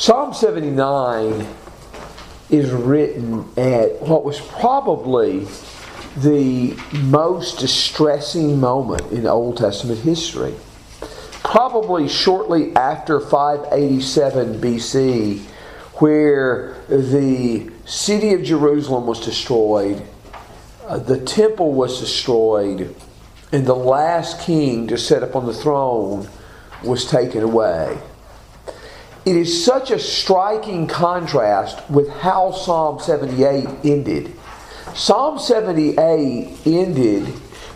Psalm 79 is written at what was probably the most distressing moment in Old Testament history. Probably shortly after 587 BC, where the city of Jerusalem was destroyed, uh, the temple was destroyed, and the last king to sit up on the throne was taken away. It is such a striking contrast with how Psalm 78 ended. Psalm 78 ended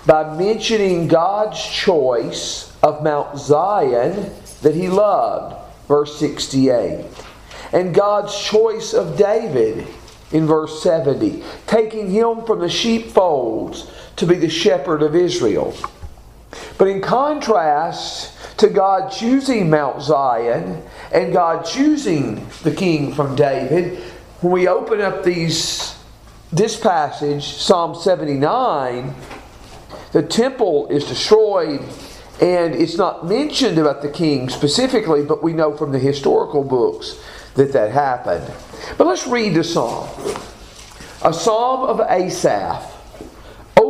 by mentioning God's choice of Mount Zion that he loved, verse 68, and God's choice of David in verse 70, taking him from the sheepfolds to be the shepherd of Israel. But in contrast to God choosing Mount Zion and God choosing the king from David, when we open up these this passage, Psalm 79, the temple is destroyed and it's not mentioned about the king specifically, but we know from the historical books that that happened. But let's read the psalm. A psalm of Asaph.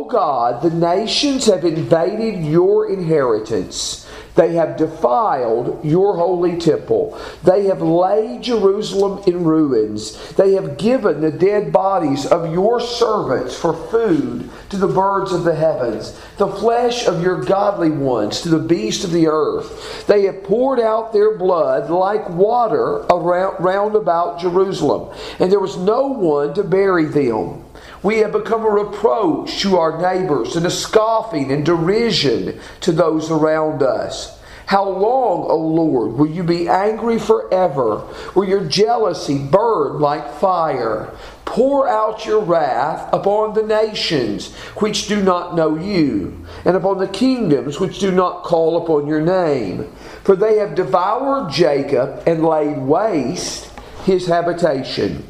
God, the nations have invaded your inheritance. They have defiled your holy temple. They have laid Jerusalem in ruins. They have given the dead bodies of your servants for food to the birds of the heavens, the flesh of your godly ones to the beasts of the earth. They have poured out their blood like water around, round about Jerusalem, and there was no one to bury them. We have become a reproach to our neighbors and a scoffing and derision to those around us. How long, O Lord, will you be angry forever? Will your jealousy burn like fire? Pour out your wrath upon the nations which do not know you, and upon the kingdoms which do not call upon your name. For they have devoured Jacob and laid waste his habitation.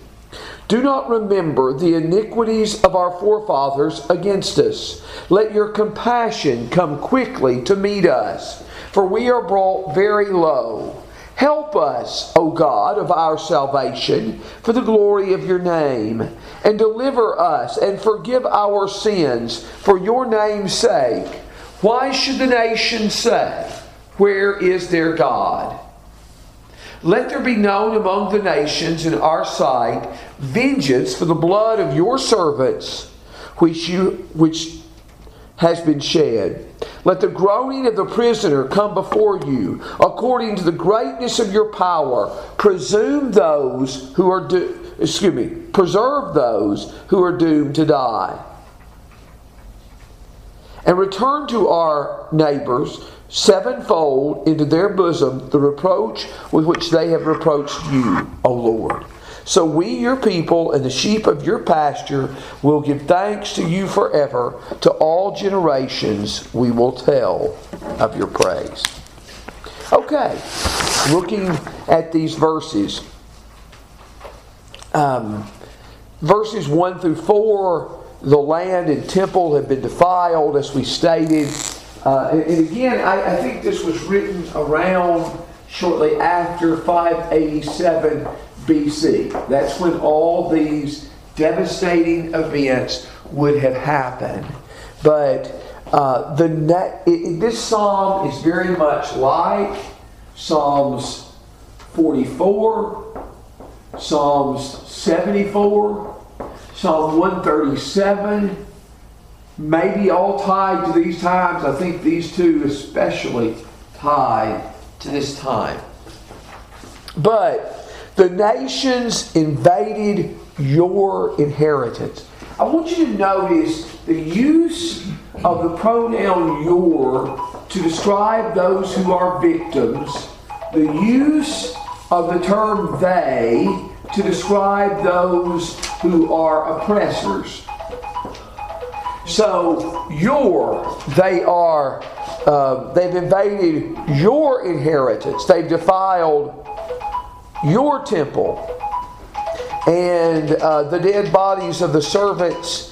Do not remember the iniquities of our forefathers against us. Let your compassion come quickly to meet us, for we are brought very low. Help us, O God of our salvation, for the glory of your name, and deliver us and forgive our sins for your name's sake. Why should the nations say, Where is their God? Let there be known among the nations in our sight vengeance for the blood of your servants which you which has been shed. Let the groaning of the prisoner come before you, according to the greatness of your power. Presume those who are do, excuse me, preserve those who are doomed to die. And return to our neighbors sevenfold into their bosom the reproach with which they have reproached you, O Lord. So we, your people, and the sheep of your pasture will give thanks to you forever. To all generations we will tell of your praise. Okay, looking at these verses. Um, verses 1 through 4, the land and temple have been defiled, as we stated. Uh, and, and, again, I, I think this was written around shortly after 587 BC. That's when all these devastating events would have happened. But uh, the it, this psalm is very much like Psalms 44, Psalms 74, Psalm 137, maybe all tied to these times. I think these two especially tied to this time. But the nations invaded your inheritance. I want you to notice the use of the pronoun your to describe those who are victims, the use of the term they to describe those who are oppressors. So, your, they are, uh, they've invaded your inheritance. They've defiled your temple and uh, the dead bodies of the servants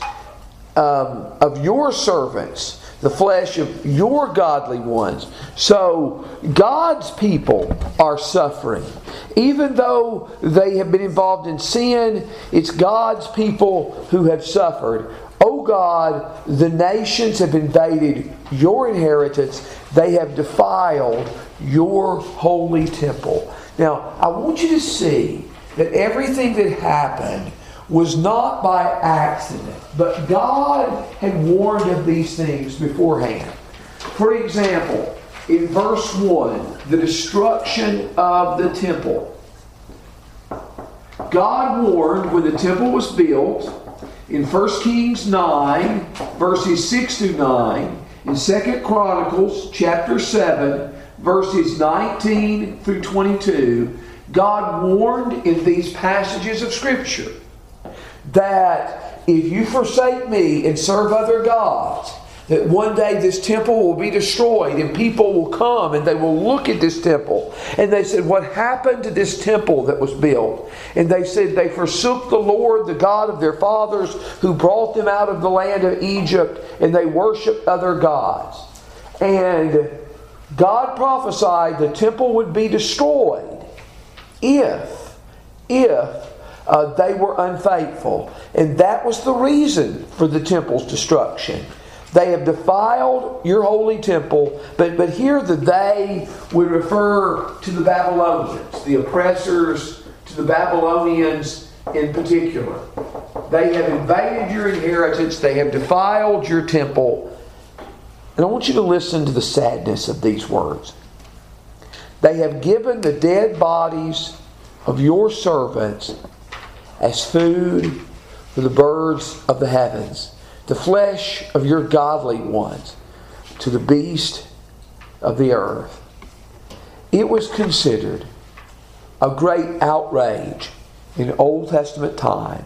um, of your servants the flesh of your godly ones. So God's people are suffering. Even though they have been involved in sin, it's God's people who have suffered. Oh God, the nations have invaded your inheritance, they have defiled your holy temple. Now, I want you to see that everything that happened was not by accident, but God had warned of these things beforehand. For example, in verse 1, the destruction of the temple. God warned when the temple was built in 1 Kings 9, verses 6 to 9, in 2 Chronicles chapter 7, verses 19 through 22, God warned in these passages of Scripture that if you forsake me and serve other gods, that one day this temple will be destroyed and people will come and they will look at this temple. And they said, What happened to this temple that was built? And they said, They forsook the Lord, the God of their fathers, who brought them out of the land of Egypt, and they worshiped other gods. And God prophesied the temple would be destroyed if, if uh, they were unfaithful. And that was the reason for the temple's destruction. They have defiled your holy temple, but, but here the they would refer to the Babylonians, the oppressors, to the Babylonians in particular. They have invaded your inheritance, they have defiled your temple. And I want you to listen to the sadness of these words. They have given the dead bodies of your servants as food for the birds of the heavens, the flesh of your godly ones to the beast of the earth. It was considered a great outrage in Old Testament time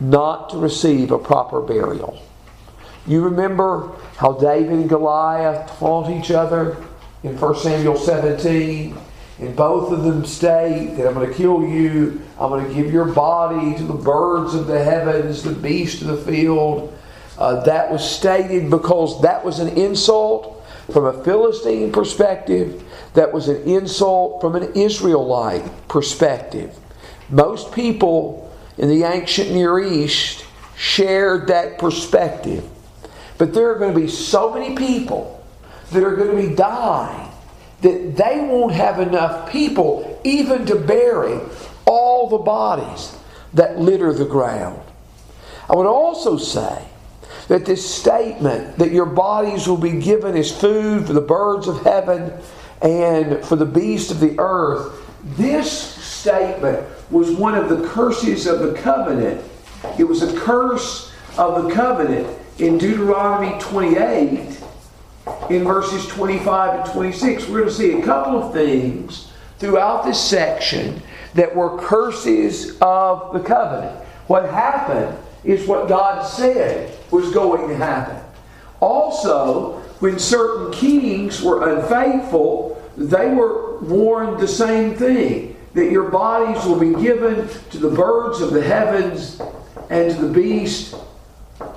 not to receive a proper burial. You remember how David and Goliath fought each other in 1 Samuel 17? And both of them state that I'm going to kill you. I'm going to give your body to the birds of the heavens, the beasts of the field. Uh, that was stated because that was an insult from a Philistine perspective. That was an insult from an Israelite perspective. Most people in the ancient Near East shared that perspective. But there are going to be so many people that are going to be dying that they won't have enough people even to bury all the bodies that litter the ground. I would also say that this statement that your bodies will be given as food for the birds of heaven and for the beasts of the earth, this statement was one of the curses of the covenant. It was a curse of the covenant in Deuteronomy 28 in verses 25 and 26. We're going to see a couple of things throughout this section that were curses of the covenant. What happened is what God said was going to happen. Also, when certain kings were unfaithful, they were warned the same thing that your bodies will be given to the birds of the heavens and to the beasts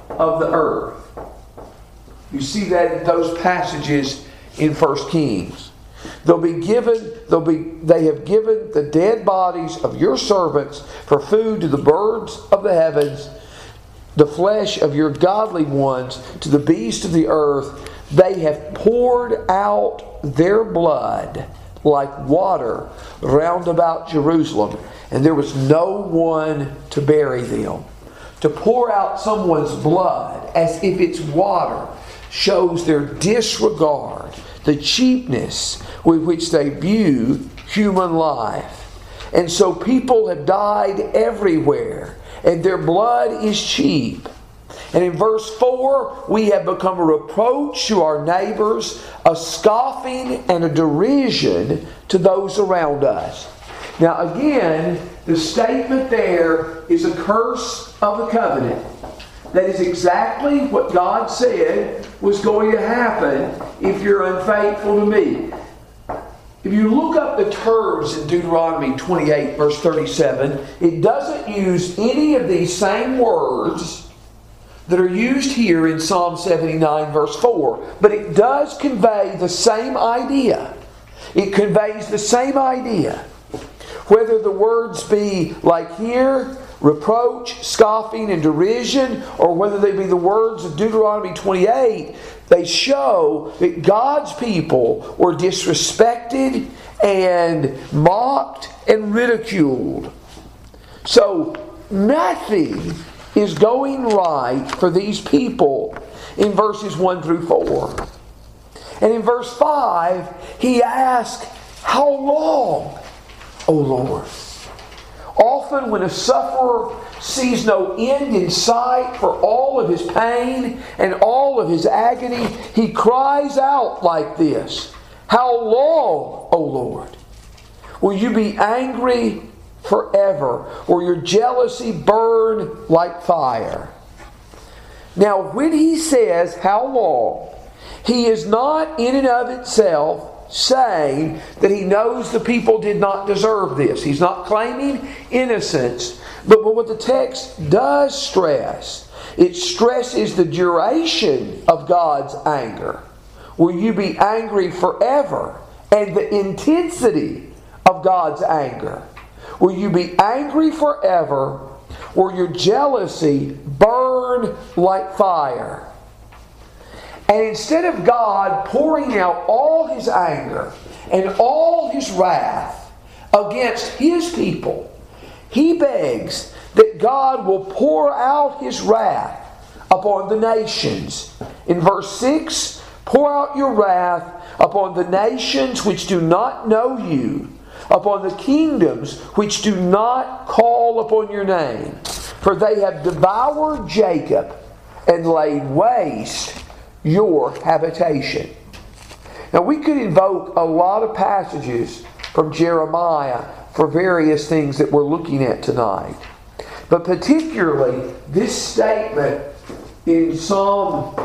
of the earth. You see that in those passages in 1 Kings. They'll be given, they'll be, they have given the dead bodies of your servants for food to the birds of the heavens, the flesh of your godly ones to the beasts of the earth. They have poured out their blood like water round about Jerusalem, and there was no one to bury them. To pour out someone's blood as if it's water shows their disregard, the cheapness with which they view human life. And so people have died everywhere, and their blood is cheap. And in verse 4, we have become a reproach to our neighbors, a scoffing and a derision to those around us. Now, again, the statement there is a curse of the covenant. That is exactly what God said was going to happen if you're unfaithful to me. If you look up the terms in Deuteronomy 28, verse 37, it doesn't use any of these same words that are used here in Psalm 79, verse 4, but it does convey the same idea. It conveys the same idea. Whether the words be like here, reproach, scoffing, and derision, or whether they be the words of Deuteronomy 28, they show that God's people were disrespected and mocked and ridiculed. So, nothing is going right for these people in verses 1 through 4. And in verse 5, he asks, How long, O Lord? Often, when a sufferer sees no end in sight for all of his pain and all of his agony, he cries out like this How long, O Lord? Will you be angry forever? Or your jealousy burn like fire? Now, when he says, How long? he is not in and of itself saying that he knows the people did not deserve this. He's not claiming innocence. But, what the text does stress, it stresses the duration of God's anger. Will you be angry forever? And the intensity of God's anger. Will you be angry forever? Will your jealousy burn like fire? And instead of God pouring out all his anger and all his wrath against his people, he begs that God will pour out his wrath upon the nations. In verse 6, pour out your wrath upon the nations which do not know you, upon the kingdoms which do not call upon your name. For they have devoured Jacob and laid waste your habitation. Now, we could invoke a lot of passages from Jeremiah for various things that we're looking at tonight. But particularly, this statement in Psalm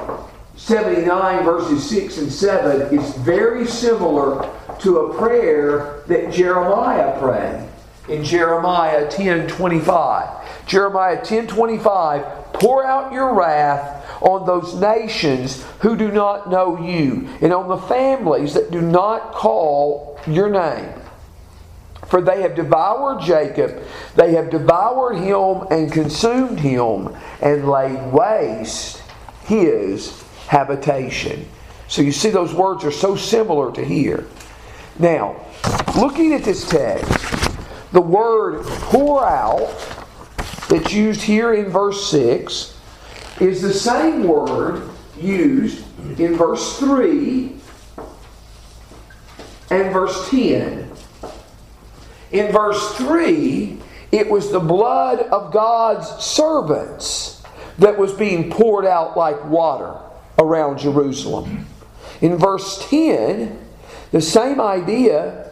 79, verses 6 and 7, is very similar to a prayer that Jeremiah prayed in Jeremiah 10 25. Jeremiah 10 25, pour out your wrath on those nations who do not know you, and on the families that do not call your name. For they have devoured Jacob, they have devoured him and consumed him, and laid waste his habitation. So you see, those words are so similar to here. Now, looking at this text, the word pour out that's used here in verse 6 is the same word used in verse 3 and verse 10. In verse 3, it was the blood of God's servants that was being poured out like water around Jerusalem. In verse 10, the same idea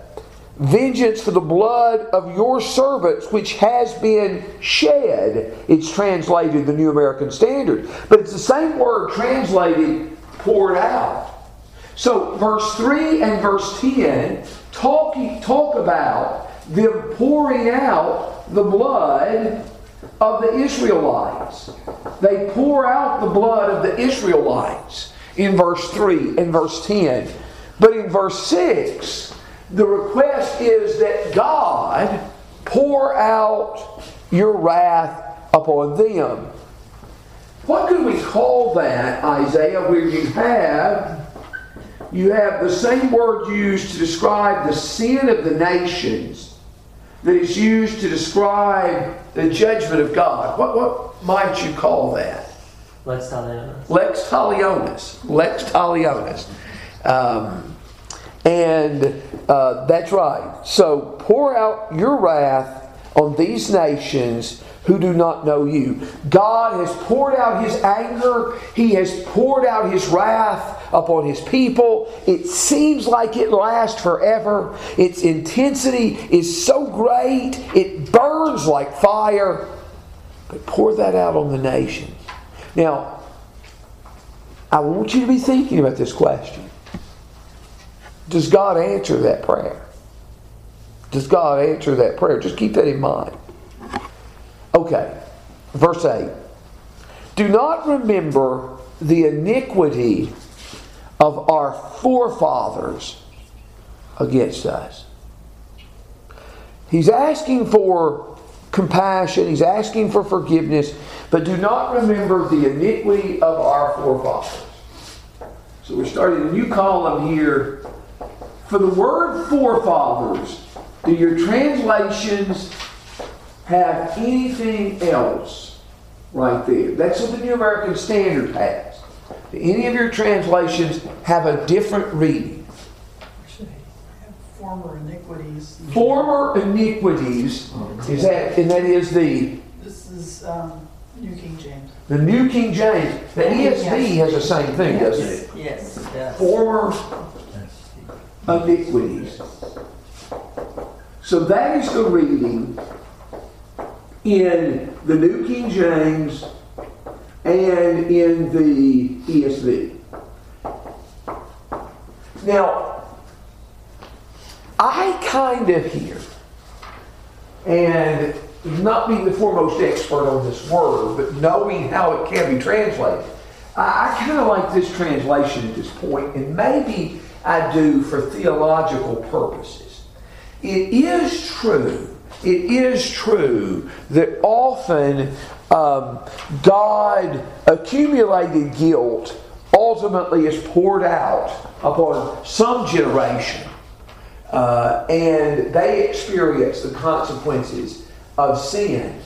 vengeance for the blood of your servants which has been shed. It's translated the New American Standard. But it's the same word translated poured out. So verse 3 and verse 10 talk, talk about them pouring out the blood of the Israelites. They pour out the blood of the Israelites in verse 3 and verse 10. But in verse 6, the request is that God pour out your wrath upon them. What could we call that, Isaiah, where you have you have the same word used to describe the sin of the nations that is used to describe the judgment of God. What, what might you call that? Lex talionis. Lex talionis. Lex talionis. Um, and uh, that's right. So pour out your wrath on these nations who do not know you. God has poured out his anger, he has poured out his wrath upon his people. It seems like it lasts forever. Its intensity is so great, it burns like fire. But pour that out on the nations. Now, I want you to be thinking about this question. Does God answer that prayer? Does God answer that prayer? Just keep that in mind. Okay, verse 8. Do not remember the iniquity of our forefathers against us. He's asking for compassion, he's asking for forgiveness, but do not remember the iniquity of our forefathers. So we're starting a new column here. For the word forefathers, do your translations have anything else right there? That's what the New American Standard has. Do any of your translations have a different reading? Former iniquities. Former iniquities is that, and that is the This is um, New King James. the New King James. The ESV has the same thing, doesn't it? Yes, it. Former iniquities. So that is the reading in the New King James and in the ESV. Now, I kind of hear, and not being the foremost expert on this word, but knowing how it can be translated, I, I kind of like this translation at this point, and maybe I do for theological purposes. It is true, it is true that often um, God accumulated guilt ultimately is poured out upon some generation. Uh, and they experience the consequences of sin.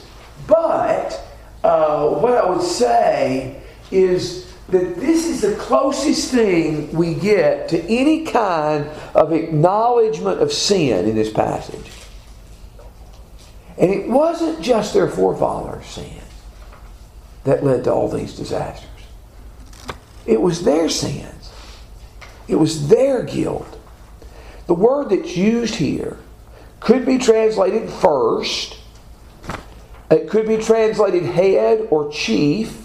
But uh, what I would say is that this is the closest thing we get to any kind of acknowledgement of sin in this passage. And it wasn't just their forefathers' sin that led to all these disasters. It was their sins. It was their guilt. The word that's used here could be translated first. It could be translated head or chief.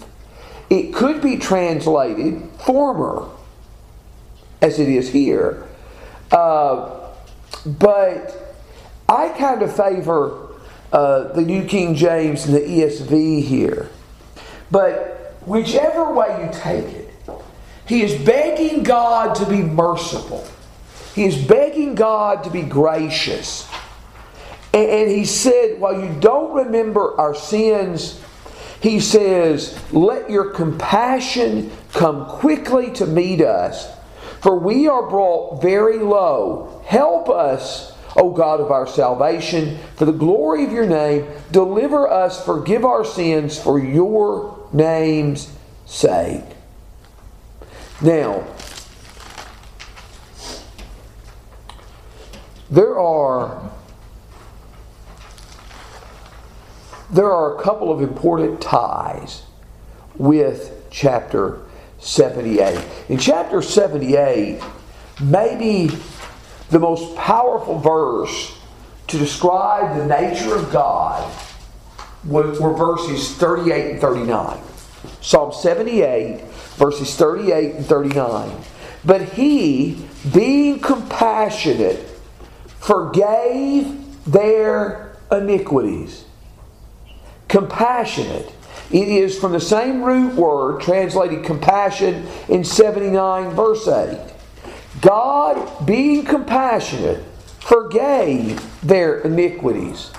It could be translated former, as it is here. Uh, but I kind of favor uh, the New King James and the ESV here. But whichever way you take it, he is begging God to be merciful. He is begging God to be gracious. And he said, while you don't remember our sins, he says, let your compassion come quickly to meet us, for we are brought very low. Help us, O God of our salvation, for the glory of your name. Deliver us, forgive our sins for your name's sake. Now, there are there are a couple of important ties with chapter 78. In chapter 78, maybe the most powerful verse to describe the nature of God were verses 38 and 39. Psalm 78, verses 38 and 39. But he, being compassionate, forgave their iniquities. Compassionate. It is from the same root word translated compassion in 79, verse 8. God, being compassionate, forgave their iniquities.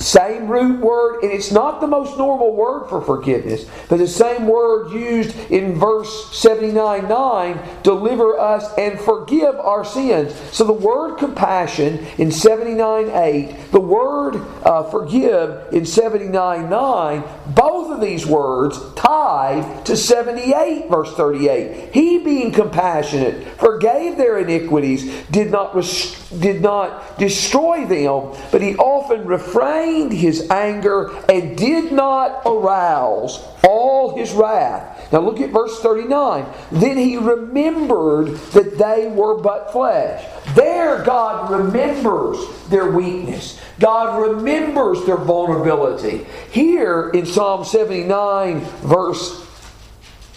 Same root word, and it's not the most normal word for forgiveness, but the same word used in verse 79 9 deliver us and forgive our sins. So the word compassion in 79 8, the word uh, forgive in 79 9, both of these words tied to 78 verse 38. He being compassionate forgave their iniquities, did not, did not destroy them, but he often refrained his anger and did not arouse all his wrath. Now look at verse 39. Then he remembered that they were but flesh. There, God remembers their weakness. God remembers their vulnerability. Here in Psalm 79, verse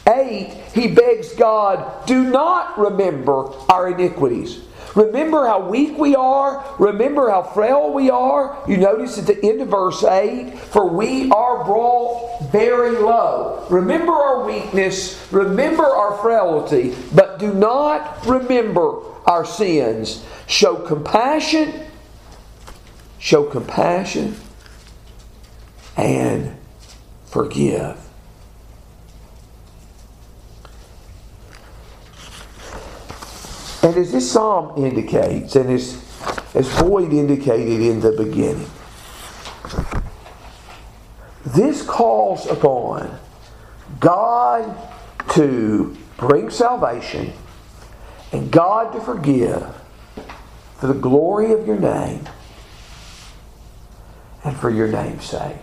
8, he begs God, do not remember our iniquities. Remember how weak we are. Remember how frail we are. You notice at the end of verse 8 For we are brought very low. Remember our weakness. Remember our frailty. But do not remember our sins. Show compassion. Show compassion and forgive. And as this psalm indicates, and as, as Boyd indicated in the beginning, this calls upon God to bring salvation and God to forgive for the glory of your name and for your name's sake.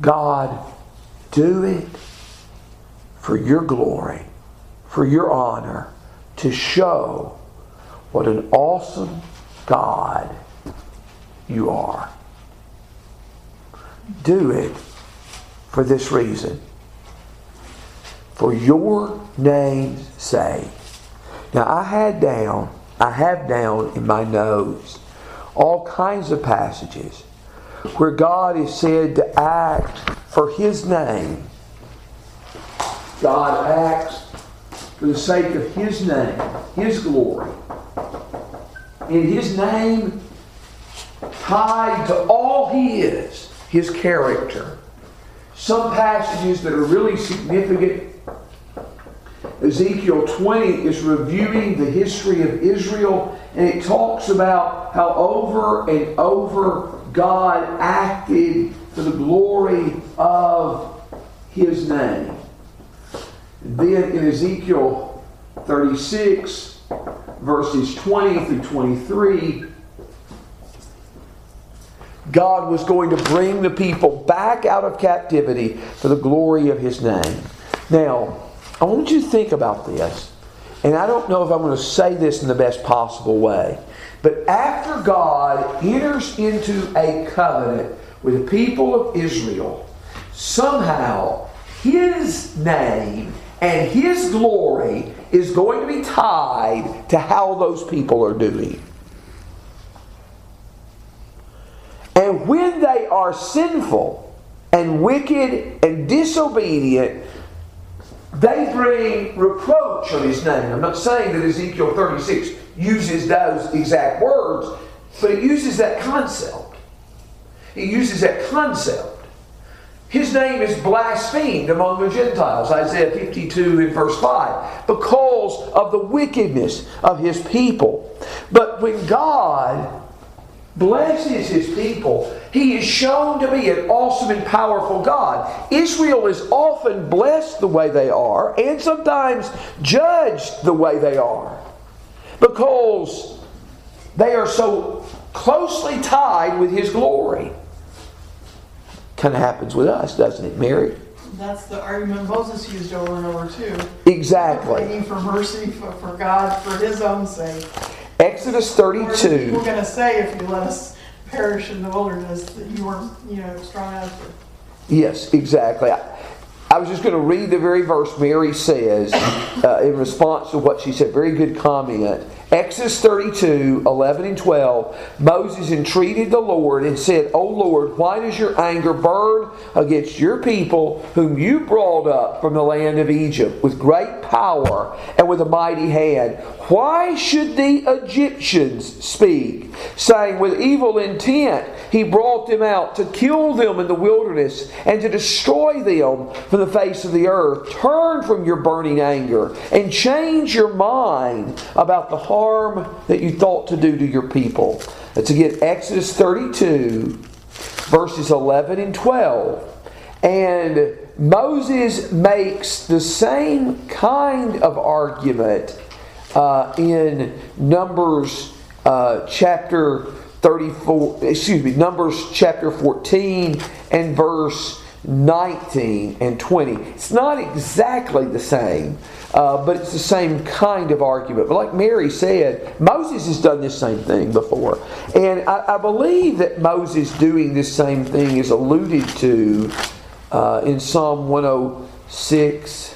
God, do it for your glory for your honor to show what an awesome God you are. Do it for this reason. For your name's sake. Now, I had down, I have down in my notes all kinds of passages where God is said to act for His name. God acts for the sake of His name, His glory, In His name tied to all He is, His character. Some passages that are really significant. Ezekiel 20 is reviewing the history of Israel, and it talks about how over and over God acted for the glory of His name. Then in Ezekiel 36, verses 20 through 23, God was going to bring the people back out of captivity for the glory of His name. Now, I want you to think about this, and I don't know if I'm going to say this in the best possible way, but after God enters into a covenant with the people of Israel, somehow His name and His glory is going to be tied to how those people are doing. And when they are sinful and wicked and disobedient, they bring reproach on his name. I'm not saying that Ezekiel 36 uses those exact words, but it uses that concept. It uses that concept. His name is blasphemed among the Gentiles, Isaiah 52 and verse 5, because of the wickedness of his people. But when God blesses his people, he is shown to be an awesome and powerful God. Israel is often blessed the way they are, and sometimes judged the way they are, because they are so closely tied with his glory kind of happens with us, doesn't it, Mary? That's the argument Moses used over and over too. Exactly. Begging for mercy for, for God for His own sake. Exodus 32. We're going to say if you let us perish in the wilderness that you weren't, you know, strong enough. Yes, exactly. I, I was just going to read the very verse Mary says uh, in response to what she said. Very good comment. Exodus 32, 11 and 12, Moses entreated the Lord and said, O Lord, why does your anger burn against your people, whom you brought up from the land of Egypt with great power and with a mighty hand? Why should the Egyptians speak, saying, With evil intent he brought them out to kill them in the wilderness and to destroy them from the face of the earth? Turn from your burning anger and change your mind about the heart harm that you thought to do to your people. That's again Exodus 32, verses 11 and 12. And Moses makes the same kind of argument uh, in Numbers uh, chapter 34, excuse me, Numbers chapter 14 and verse 19 and 20. It's not exactly the same, uh, but it's the same kind of argument. But like Mary said, Moses has done this same thing before. And I, I believe that Moses doing this same thing is alluded to uh, in Psalm 106.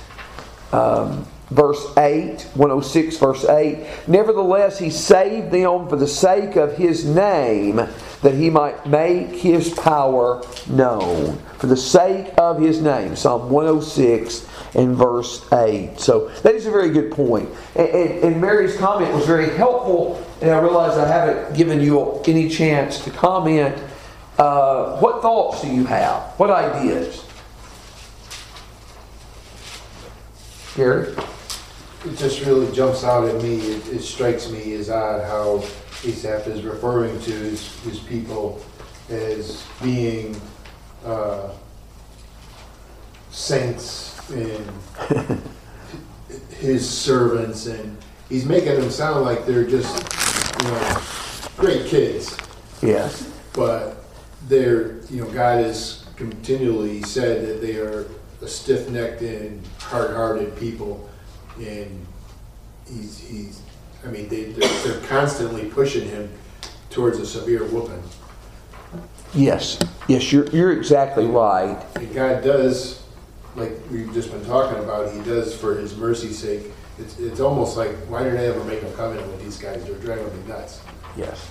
Um, verse 8, 106, verse 8. Nevertheless, he saved them for the sake of his name, that he might make his power known. For the sake of his name. Psalm 106 and verse 8. So that is a very good point. And, and, and Mary's comment was very helpful, and I realize I haven't given you any chance to comment. Uh, what thoughts do you have? What ideas? Gary? It just really jumps out at me, it, it strikes me as odd how Asaph is referring to his, his people as being, uh, saints and his servants, and he's making them sound like they're just, you know, great kids. Yes. But they're, you know, God has continually said that they are a stiff-necked and hard-hearted people, and he's, he's, I mean, they, they're, they're constantly pushing him towards a severe whooping. Yes. Yes, you're, you're exactly right. And God does, like we've just been talking about, he does for his mercy's sake. It's, it's almost like, why did I ever make a covenant with these guys? They're driving me nuts. Yes.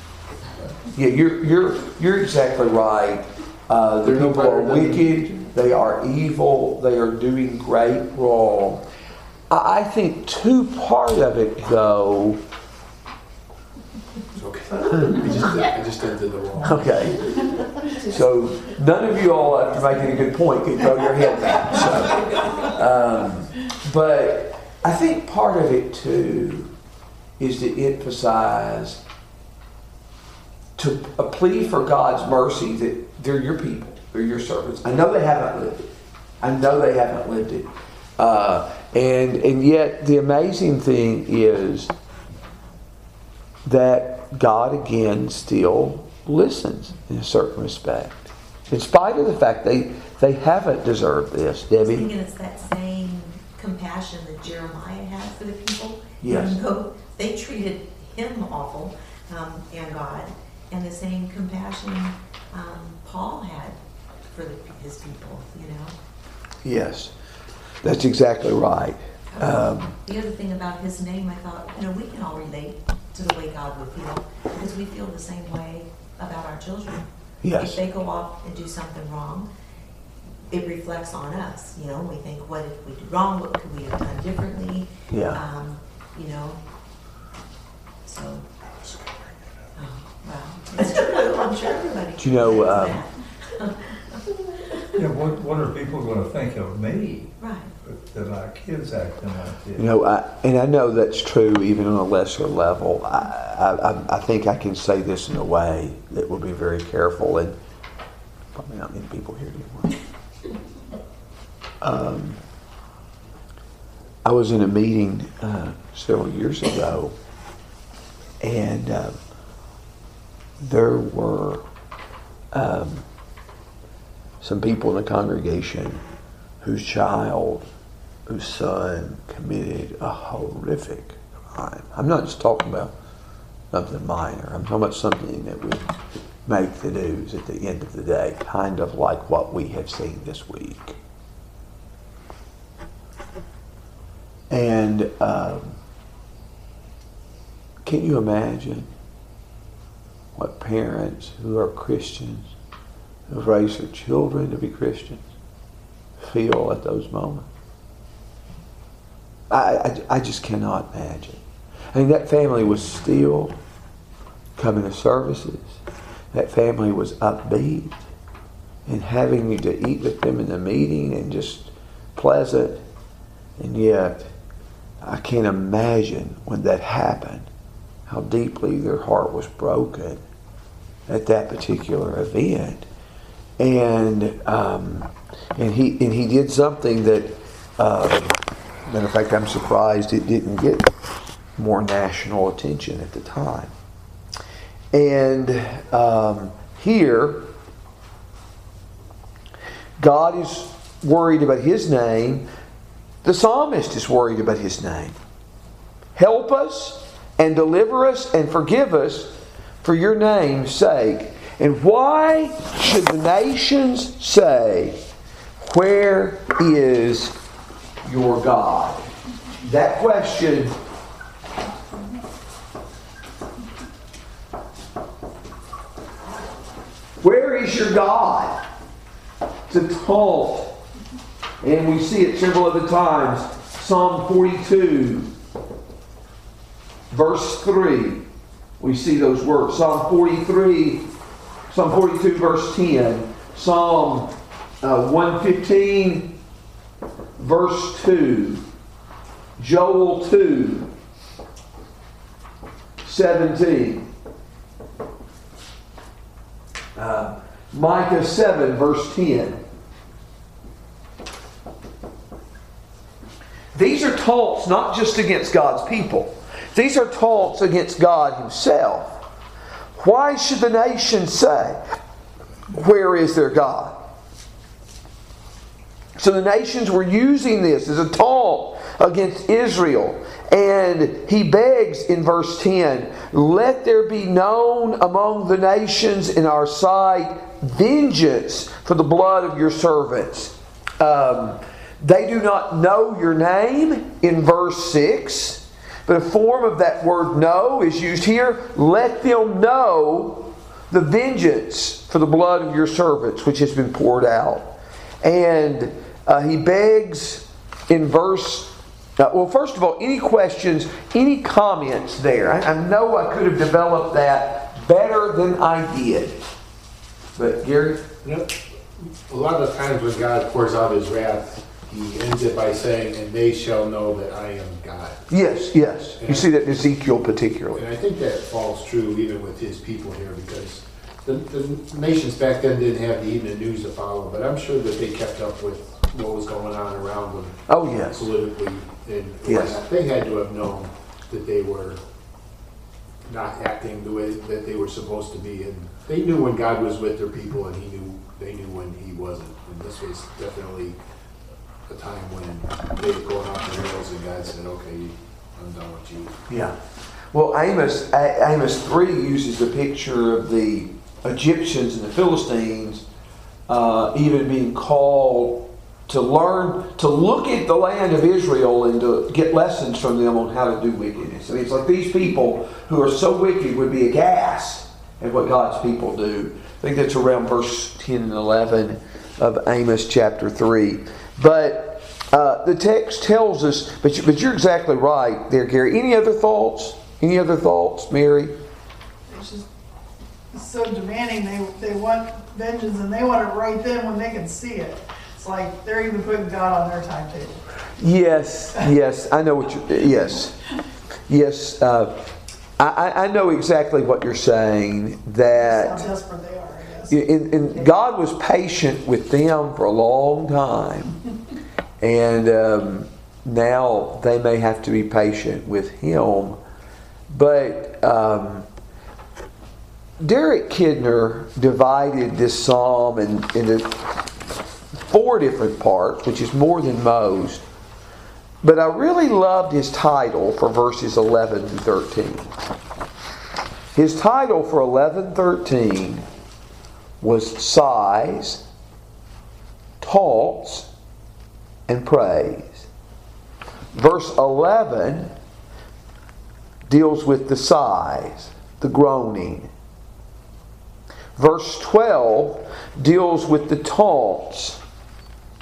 Yeah, you're, you're, you're exactly right. Uh, the They're no people are better than- wicked, they are evil, they are doing great wrong. I, I think two part of it, though, It's okay. I just, did- I just did the wrong. okay. So none of you all, after making a good point, can throw your head back. So, um, but I think part of it too is to emphasize to a plea for God's mercy that they're your people, they're your servants. I know they haven't lived it. I know they haven't lived it. Uh, and and yet the amazing thing is that God again still listens in a certain respect. In spite of the fact they they haven't deserved this, Debbie. I thinking it's that same compassion that Jeremiah had for the people. Yes. Even though they treated him awful, um, and God, and the same compassion, um, Paul had for the, his people, you know? Yes, that's exactly right. Um, The other thing about his name, I thought, you know, we can all relate to the way God would feel, because we feel the same way about our children. Yes. If they go off and do something wrong, it reflects on us, you know, we think, what did we do wrong, what could we have done differently? Yeah. Um, You know, so, oh, wow, it's true, I'm sure everybody. Do you know, um. Yeah, what, what are people gonna think of me, Right, that my kid's acting like this? You know, I, and I know that's true even on a lesser level. I, I, I think I can say this in a way that will be very careful, and probably not many people here anymore. Um, I was in a meeting uh, several years ago, and uh, there were um, some people in the congregation whose child, son committed a horrific crime. I'm not just talking about something minor. I'm talking about something that would make the news at the end of the day, kind of like what we have seen this week. And um, can you imagine what parents who are Christians, who have raised their children to be Christians, feel at those moments? I, I, I just cannot imagine. I mean, that family was still coming to services. That family was upbeat and having me to eat with them in the meeting and just pleasant. And yet, I can't imagine when that happened how deeply their heart was broken at that particular event. And um, and he and he did something that, uh, matter of fact, I'm surprised it didn't get more national attention at the time. And um, here, God is worried about His name. The psalmist is worried about His name. Help us and deliver us and forgive us for your name's sake. And why should the nations say, Where is your God? that question Where is your God? It's a taunt. And we see it several other times. Psalm 42, verse 3. We see those words. Psalm 43, Psalm 42, verse 10. Psalm uh, 115, verse 2. Joel 2, 17. Uh, Micah 7, verse 10. These are taunts not just against God's people, these are taunts against God Himself. Why should the nation say, Where is their God? So the nations were using this as a taunt against Israel. And he begs in verse 10 Let there be known among the nations in our sight vengeance for the blood of your servants. Um, they do not know your name in verse 6, but a form of that word know is used here. Let them know the vengeance for the blood of your servants, which has been poured out. And uh, he begs in verse uh, well, first of all, any questions, any comments there? I, I, know I could have developed that better than I did. But, Gary? You a lot of the times when God pours out his wrath, he ends it by saying, And they shall know that I am God. Yes, yes. You see that in Ezekiel particularly. And I think that falls true even with his people here because the, the nations back then didn't have the evening news to follow, but I'm sure that they kept up with what was going on around them. Oh, yes. Politically and yes. They had to have known that they were not acting the way that they were supposed to be. And they knew when God was with their people and he knew they knew when he wasn't. And this was definitely a time when they were going off the rails and God said, okay, I'm done with you. Yeah. Well, Amos, Amos 3 uses the picture of the Egyptians and the Philistines uh, even being called to learn, to look at the land of Israel and to get lessons from them on how to do wickedness. I mean, it's like these people who are so wicked would be aghast at what God's people do. I think that's around verse 10 and 11 of Amos chapter 3. But uh, the text tells us, but, you, but you're exactly right there, Gary. Any other thoughts? Any other thoughts, Mary? It's just so demanding. They, they want vengeance and they want it right then when they can see it. It's like they're even putting God on their timetable. Yes, yes, I know what you. Yes, yes. Uh, I, I know exactly what you're saying. That how desperate they are. In, in, God was patient with them for a long time, and um, now they may have to be patient with Him. But um, Derek Kidner divided this psalm in, into four different parts, which is more than most. But I really loved his title for verses 11 and 13. His title for 11 13 was Sighs, Taunts, and Praise. Verse 11 deals with the sighs, the groaning. Verse 12 deals with the taunts,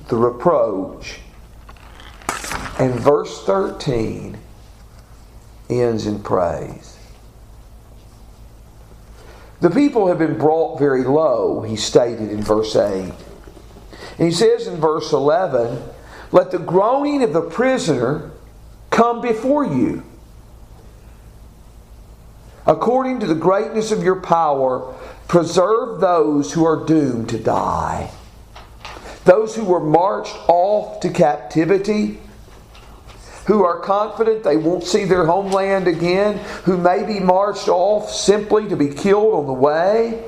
the reproach. And verse 13 ends in praise. The people have been brought very low, he stated in verse 8. And he says in verse 11, Let the groaning of the prisoner come before you. According to the greatness of your power, preserve those who are doomed to die those who were marched off to captivity, who are confident they won't see their homeland again, who may be marched off simply to be killed on the way.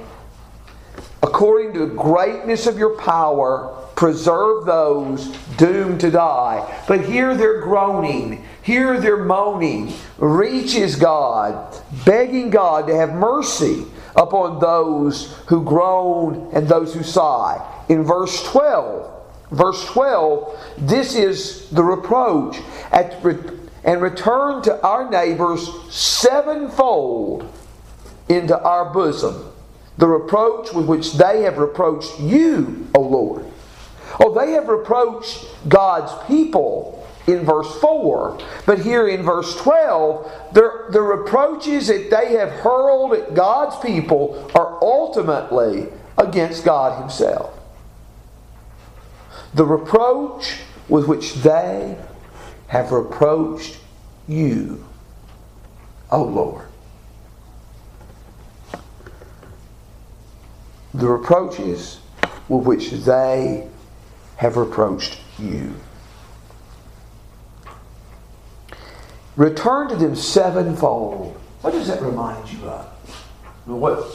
According to the greatness of your power, preserve those doomed to die. But here they're groaning, here they're moaning, reaches God, begging God to have mercy upon those who groan and those who sigh in verse 12. Verse 12, this is the reproach. At, and return to our neighbors sevenfold into our bosom the reproach with which they have reproached you, O Lord. Oh, they have reproached God's people in verse 4. But here in verse 12, the, the reproaches that they have hurled at God's people are ultimately against God Himself. The reproach with which they have reproached you, O Lord. The reproaches with which they have reproached you. Return to them sevenfold. What does that remind you of? What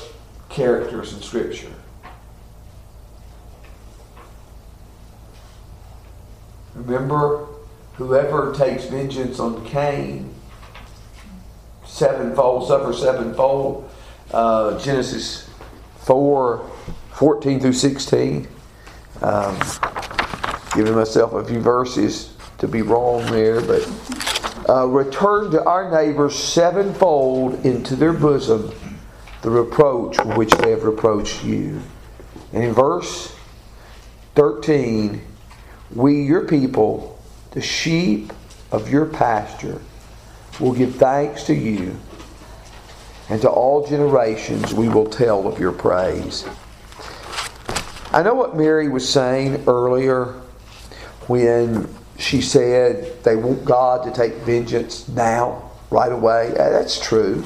characters in Scripture? Remember, whoever takes vengeance on Cain, sevenfold, suffer sevenfold. Uh, Genesis 4 14 through 16. Um, giving myself a few verses to be wrong there, but uh, return to our neighbors sevenfold into their bosom the reproach which they have reproached you. And in verse 13, we, your people, the sheep of your pasture, will give thanks to you, and to all generations we will tell of your praise. I know what Mary was saying earlier when she said they want God to take vengeance now, right away. That's true.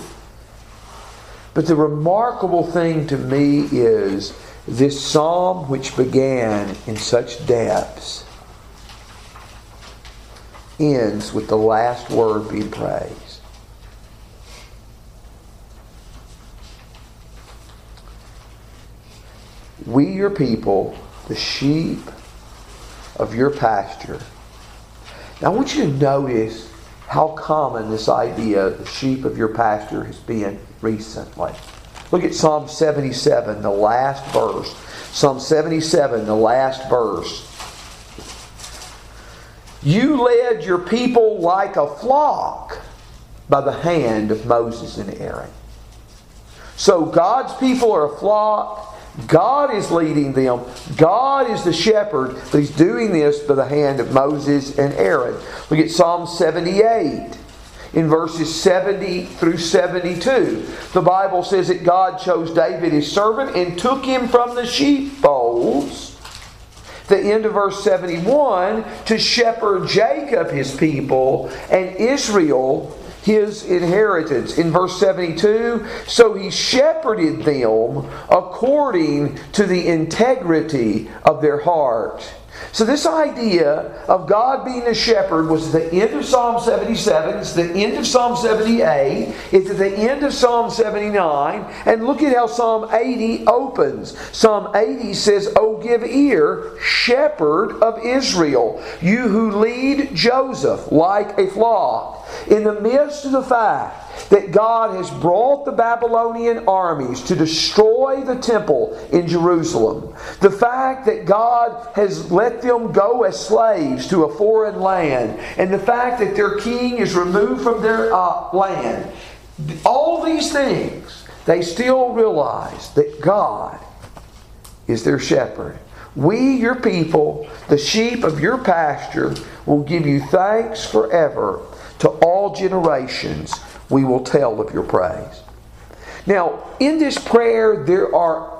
But the remarkable thing to me is this psalm, which began in such depths, ends with the last word being praised. We, your people, the sheep of your pasture. Now, I want you to notice how common this idea, the sheep of your pasture, has been recently. Look at Psalm 77, the last verse. Psalm 77, the last verse. You led your people like a flock by the hand of Moses and Aaron. So God's people are a flock. God is leading them. God is the shepherd, He's doing this by the hand of Moses and Aaron. Look at Psalm 78 in verses 70 through 72. The Bible says that God chose David his servant and took him from the sheepfolds. The end of verse 71 to shepherd Jacob his people and Israel his inheritance. In verse 72, so he shepherded them according to the integrity of their heart. So, this idea of God being a shepherd was the end of Psalm 77, it's the end of Psalm 78, it's at the end of Psalm 79, and look at how Psalm 80 opens. Psalm 80 says, Oh, give ear, shepherd of Israel, you who lead Joseph like a flock. In the midst of the fact that God has brought the Babylonian armies to destroy the temple in Jerusalem, the fact that God has let them go as slaves to a foreign land, and the fact that their king is removed from their uh, land, all these things, they still realize that God is their shepherd. We, your people, the sheep of your pasture, will give you thanks forever to all generations we will tell of your praise. Now, in this prayer, there are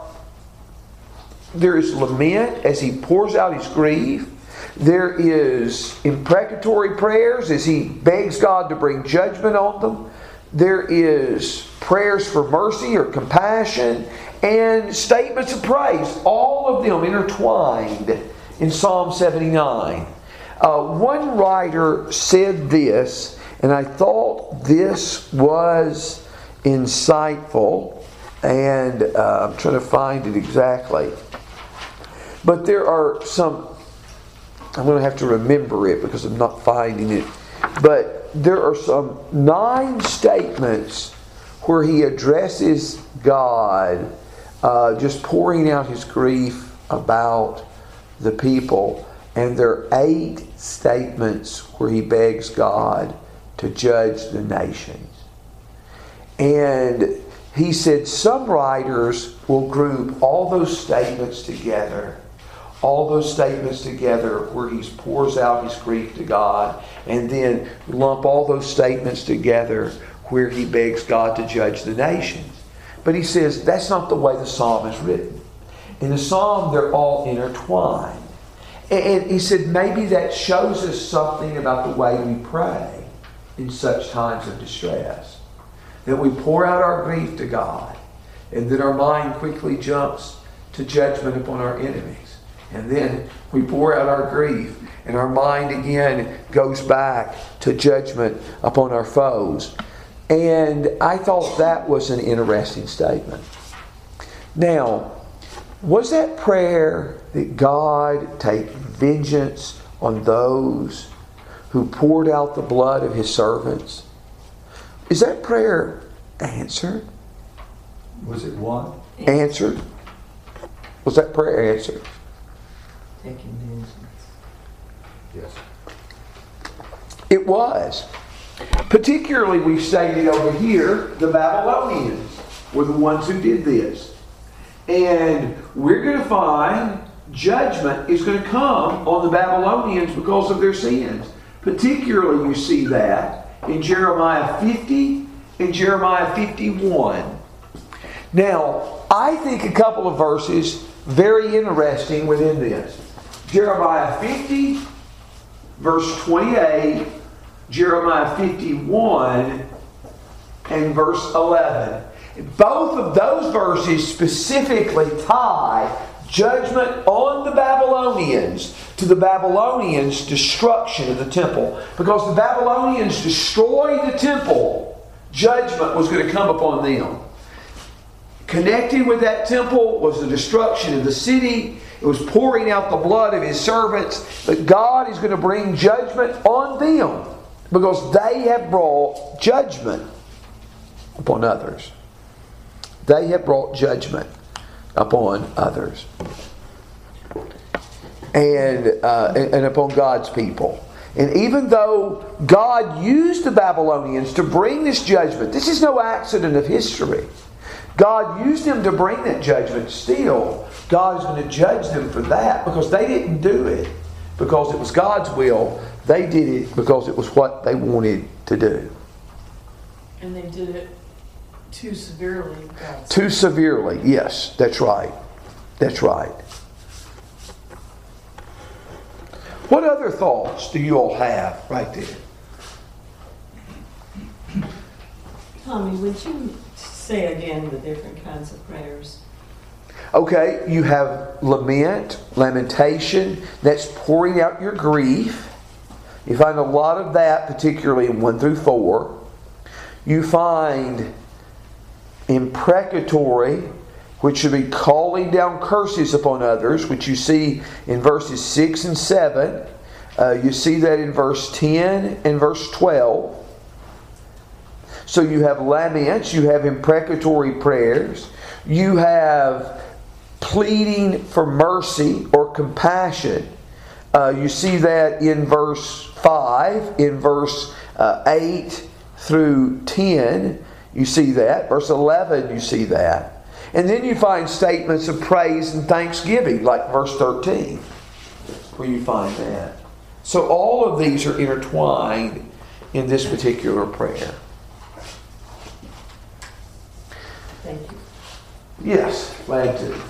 there is lament as he pours out his grief. There is imprecatory prayers as he begs God to bring judgment on them. There is prayers for mercy or compassion and statements of praise, all of them intertwined in Psalm 79. Uh, one writer said this, and I thought this was insightful, and uh, I'm trying to find it exactly. But there are some, I'm going to have to remember it because I'm not finding it. But there are some nine statements where he addresses God, uh, just pouring out his grief about the people. And there are eight statements where he begs God to judge the nations. And he said some writers will group all those statements together, all those statements together where he pours out his grief to God, and then lump all those statements together where he begs God to judge the nations. But he says that's not the way the psalm is written. In the psalm, they're all intertwined. And he said maybe that shows us something about the way we pray in such times of distress. That we pour out our grief to God, and then our mind quickly jumps to judgment upon our enemies. And then we pour out our grief, and our mind again goes back to judgment upon our foes. And I thought that was an interesting statement. Now, was that prayer that God take vengeance on those who poured out the blood of his servants? Is that prayer answered? Was it what? Answered? Was that prayer answered? Taking vengeance. Yes. It was. Particularly, we've stated over here, the Babylonians were the ones who did this. And we're going to find judgment is going to come on the Babylonians because of their sins. Particularly, you see that in Jeremiah 50 and Jeremiah 51. Now, I think a couple of verses very interesting within this. Jeremiah 50, verse 28, Jeremiah 51, and verse 11. Both of those verses specifically tie judgment on the Babylonians to the Babylonians' destruction of the temple. Because the Babylonians destroyed the temple, judgment was going to come upon them. Connected with that temple was the destruction of the city. It was pouring out the blood of his servants. But God is going to bring judgment on them because they have brought judgment upon others. They have brought judgment upon others and, uh, and upon God's people. And even though God used the Babylonians to bring this judgment, this is no accident of history. God used them to bring that judgment. Still, God is going to judge them for that because they didn't do it because it was God's will. They did it because it was what they wanted to do. And they did it too severely. God. Too severely, yes, that's right. That's right. What other thoughts do you all have right there? Tommy, would you say again the different kinds of prayers? Okay, you have lament, lamentation, that's pouring out your grief. You find a lot of that, particularly in 1 through 4. You find imprecatory, which should be calling down curses upon others, which you see in verses 6 and 7. Uh, you see that in verse 10 and verse 12. So you have laments, you have imprecatory prayers, you have pleading for mercy or compassion. Uh, you see that in verse 5, in verse uh, 8 through 10. You see that. Verse 11, you see that. And then you find statements of praise and thanksgiving, like verse 13, where you find that. So all of these are intertwined in this particular prayer. Thank you. Yes, glad to.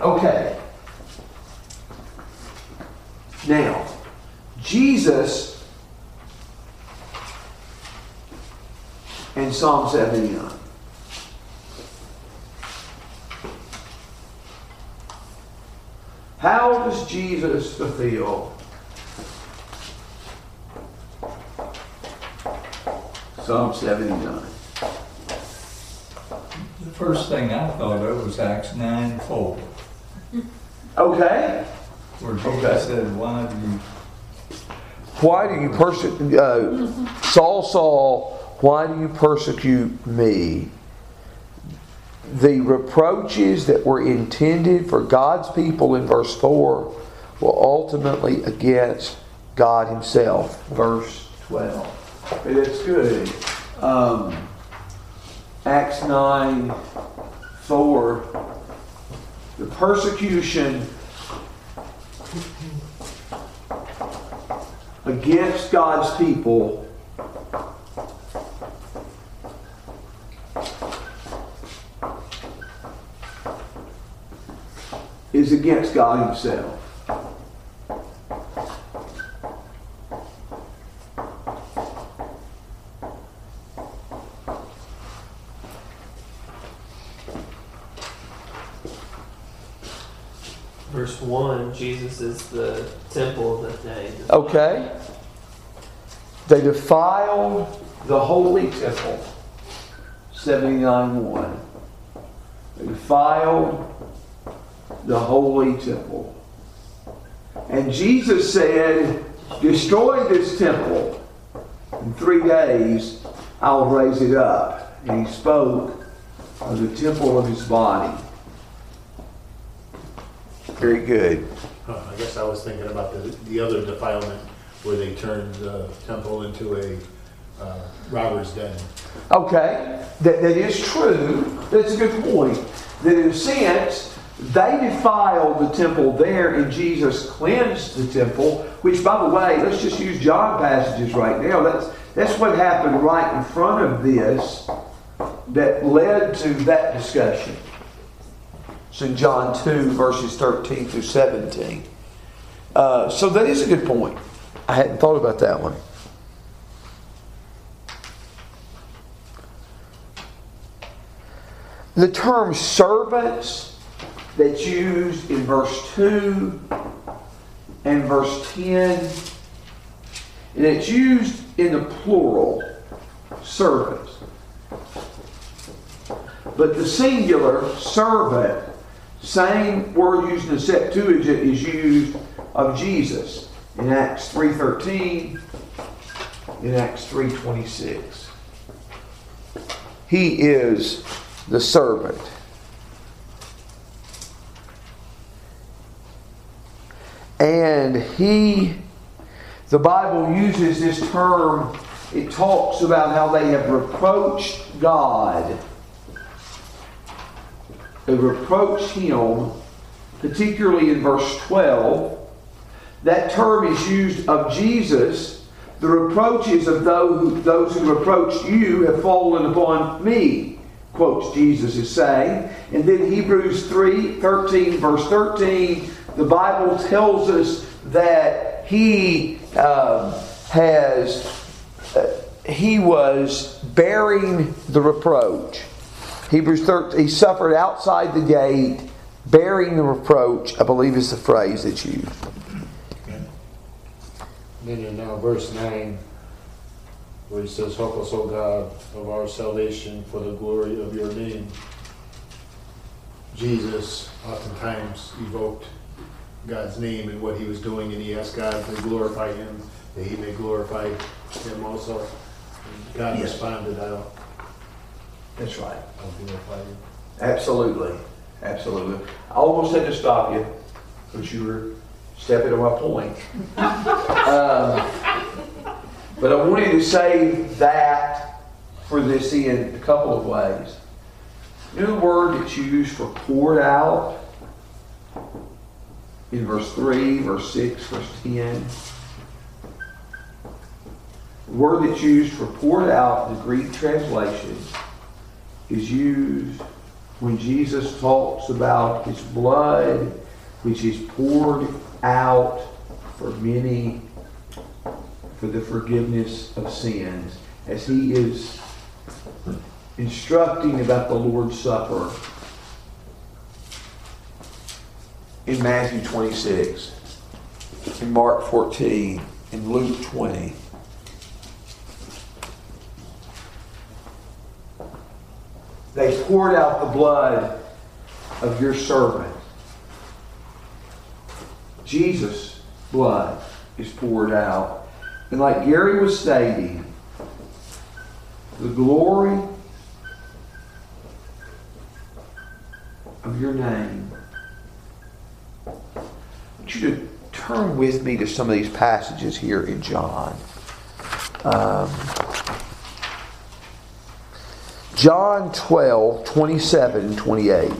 Okay. Now, Jesus in Psalm 79. How does Jesus fulfill Psalm 79? The first thing I thought of was Acts nine four, Okay. where Okay. Jesus said, why do you, Why do you persecute, uh, Saul, Saul, why do you persecute me? The reproaches that were intended for God's people in verse 4 were ultimately against God Himself. Verse 12. Okay, that's good. Um, Acts 9 4. The persecution against God's people is against God Himself. Verse 1 Jesus is the temple that they. Okay? They defiled the holy temple. 79 1. They defiled the holy temple. And Jesus said, Destroy this temple. In three days, I'll raise it up. And he spoke of the temple of his body. Very good. I guess I was thinking about the, the other defilement where they turned the temple into a uh, robber's den. Okay, that, that is true. That's a good point. That in a sense, they defiled the temple there and Jesus cleansed the temple, which by the way, let's just use John passages right now. That's, that's what happened right in front of this that led to that discussion. It's in John 2, verses 13 through 17. Uh, so that is a good point. I hadn't thought about that one. The term servants that's used in verse 2 and verse 10, and it's used in the plural, servants. But the singular, servant, same word used in the Septuagint is used of Jesus in Acts 3.13, in Acts 3.26. He is the servant. And he, the Bible uses this term, it talks about how they have reproached God. They reproached him, particularly in verse 12. That term is used of Jesus. The reproaches of those who, those who reproached you have fallen upon me quotes Jesus is saying. And then Hebrews 3 13, verse 13, the Bible tells us that he um, has, uh, he was bearing the reproach. Hebrews 13, he suffered outside the gate, bearing the reproach, I believe is the phrase that's used. Then in now verse 9, where he says, Help us, O God, of our salvation for the glory of your name. Jesus oftentimes evoked God's name and what he was doing, and he asked God to glorify him, that he may glorify him also. And God Yes. responded, I'll, That's right. I'll glorify you. Absolutely. Absolutely. I almost had to stop you because you were stepping to my point. Um, but I wanted to say that for this in a couple of ways. You know the word that's used for poured out in verse 3, verse 6, verse 10? The word that's used for poured out the Greek translation is used when Jesus talks about his blood, which is poured out for many for the forgiveness of sins, as he is instructing about the Lord's Supper in Matthew 26, in Mark 14, in Luke 20. They poured out the blood of your servant. Jesus' blood is poured out. And like Gary was stating, the glory of your name. You to turn with me to some of these passages here in John. Um, John 12, 27 and 28.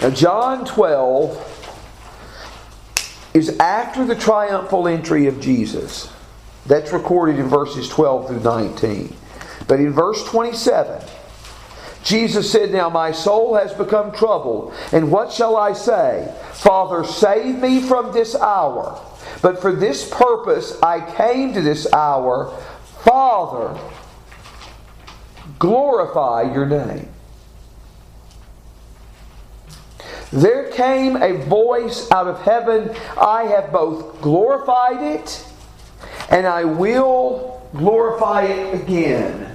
Now, John 12 is after the triumphal entry of Jesus. That's recorded in verses 12 through 19. But in verse 27, Jesus said, Now my soul has become troubled, and what shall I say? Father, save me from this hour. But for this purpose I came to this hour. Father, glorify your name. There came a voice out of heaven I have both glorified it, and I will glorify it again.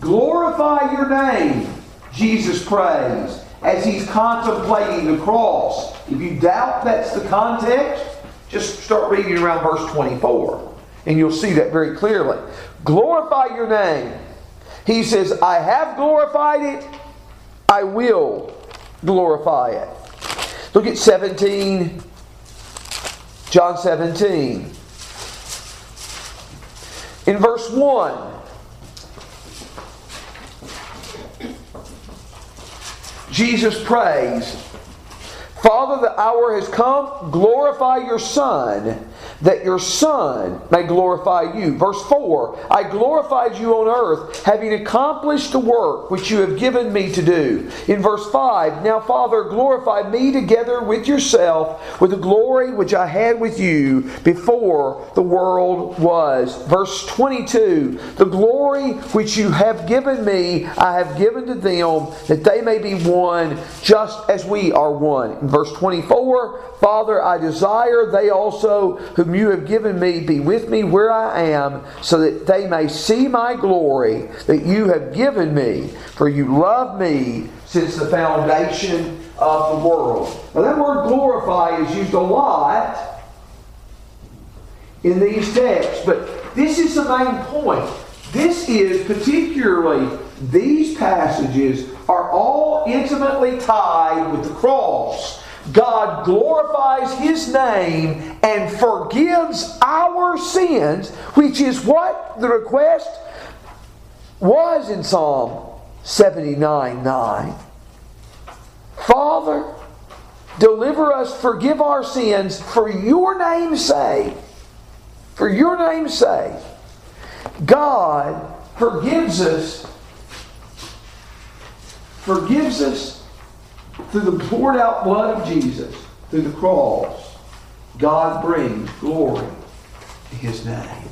Glorify your name, Jesus prays, as he's contemplating the cross. If you doubt that's the context, just start reading around verse 24, and you'll see that very clearly. Glorify your name. He says, I have glorified it, I will glorify it. Look at 17, John 17. In verse 1, Jesus prays, Father, the hour has come. Glorify your Son, that your Son may glorify you. Verse 4 I glorified you on earth, having accomplished the work which you have given me to do. In verse 5 Now, Father, glorify me together with yourself with the glory which I had with you before the world was. Verse 22 The glory which you have given me, I have given to them, that they may be one just as we are one. In verse 24 Father, I desire they also whom you have given me be with me where I am, so that they may see my glory that you have given me. For you love me since the foundation of the world. Now, that word glorify is used a lot in these texts, but this is the main point. This is particularly, these passages are all intimately tied with the cross. God glorifies His name and forgives our sins, which is what the request was in Psalm 79 9. Father, deliver us, forgive our sins for your name's sake. For your name's sake. God forgives us, forgives us through the poured out blood of Jesus, through the cross. God brings glory to His name.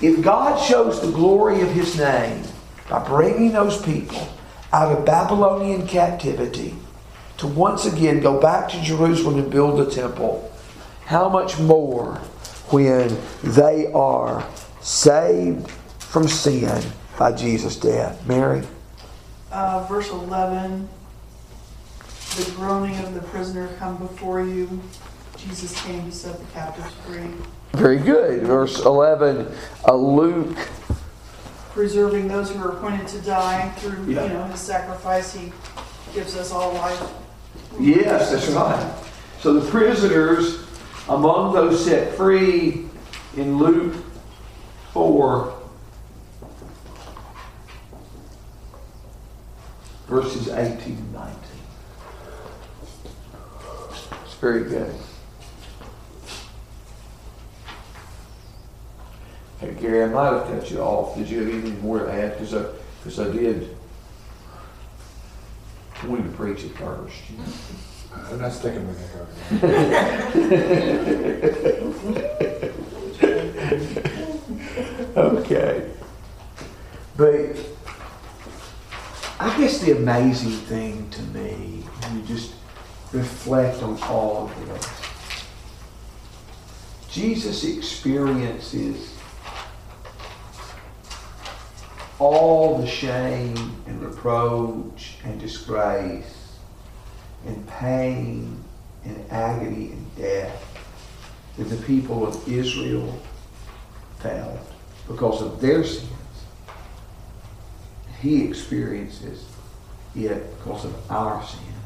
If God shows the glory of His name by bringing those people out of Babylonian captivity to once again go back to Jerusalem and build the temple, how much more when they are saved from sin by Jesus' death? Mary? Uh, verse eleven, the groaning of the prisoner come before you. Jesus came to set the captives free, Very good. Verse 11, uh, Luke preserving those who are appointed to die through, you know, his sacrifice. He gives us all life. Yes, that's right. So the prisoners among those set free in Luke 4, verses 18 and 19. Very good. Hey, Gary, I might have cut you off. Did you have anything more to add? Because I, because I did want to preach it first. you know. I'm not sticking with that. Okay. But I guess the amazing thing to me, when you just reflect on all of this, Jesus experiences all the shame and reproach and disgrace and pain and agony and death that the people of Israel felt because of their sins. He experiences it because of our sins.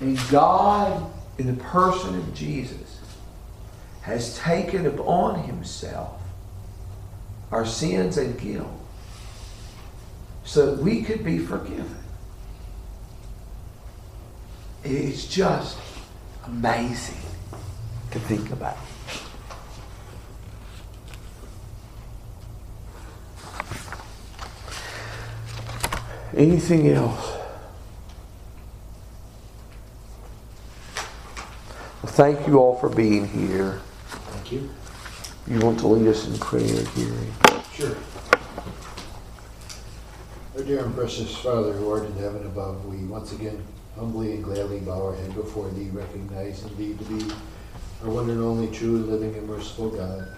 And God in the person of Jesus, has taken upon himself our sins and guilt so that we could be forgiven. It's just amazing to think about. Anything else? Thank you all for being here. Thank you. You want to lead us in prayer, Gary? Sure. Our dear and precious Father who art in heaven above, we once again humbly and gladly bow our head before thee, recognizing thee to be our one and only true, living, and merciful God.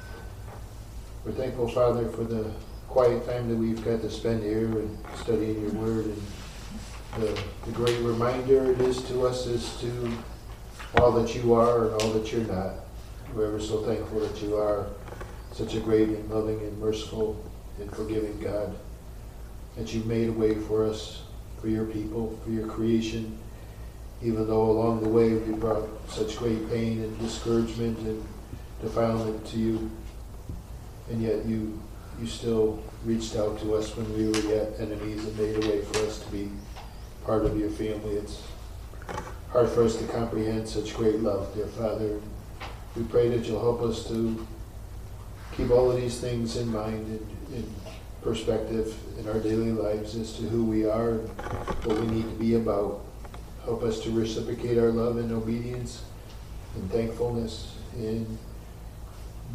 We're thankful, Father, for the quiet time that we've got to spend here and studying your word and the, the great reminder it is to us as to all that you are and all that you're not. We're ever so thankful that you are such a great and loving and merciful and forgiving God, that you've made a way for us, for your people, for your creation, even though along the way we brought such great pain and discouragement and defilement to you, and yet you you still reached out to us when we were yet enemies and made a way for us to be part of your family. It's hard for us to comprehend such great love, dear Father. We pray that you'll help us to keep all of these things in mind and in perspective in our daily lives as to who we are and what we need to be about. Help us to reciprocate our love and obedience and thankfulness in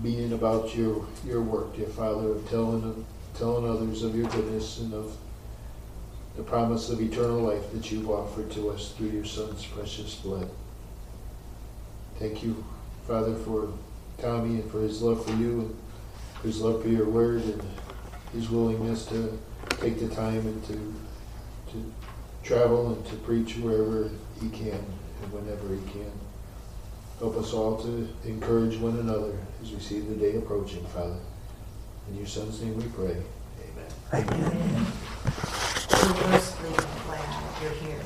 being about your your work, dear Father, of telling telling others of your goodness and of the promise of eternal life that you've offered to us through your Son's precious blood. Thank you, Father, for Tommy and for his love for you and for his love for your word and his willingness to take the time and to to travel and to preach wherever he can and whenever he can. Help us all to encourage one another as we see the day approaching, Father. In your Son's name we pray. Amen. We're mostly glad you're here.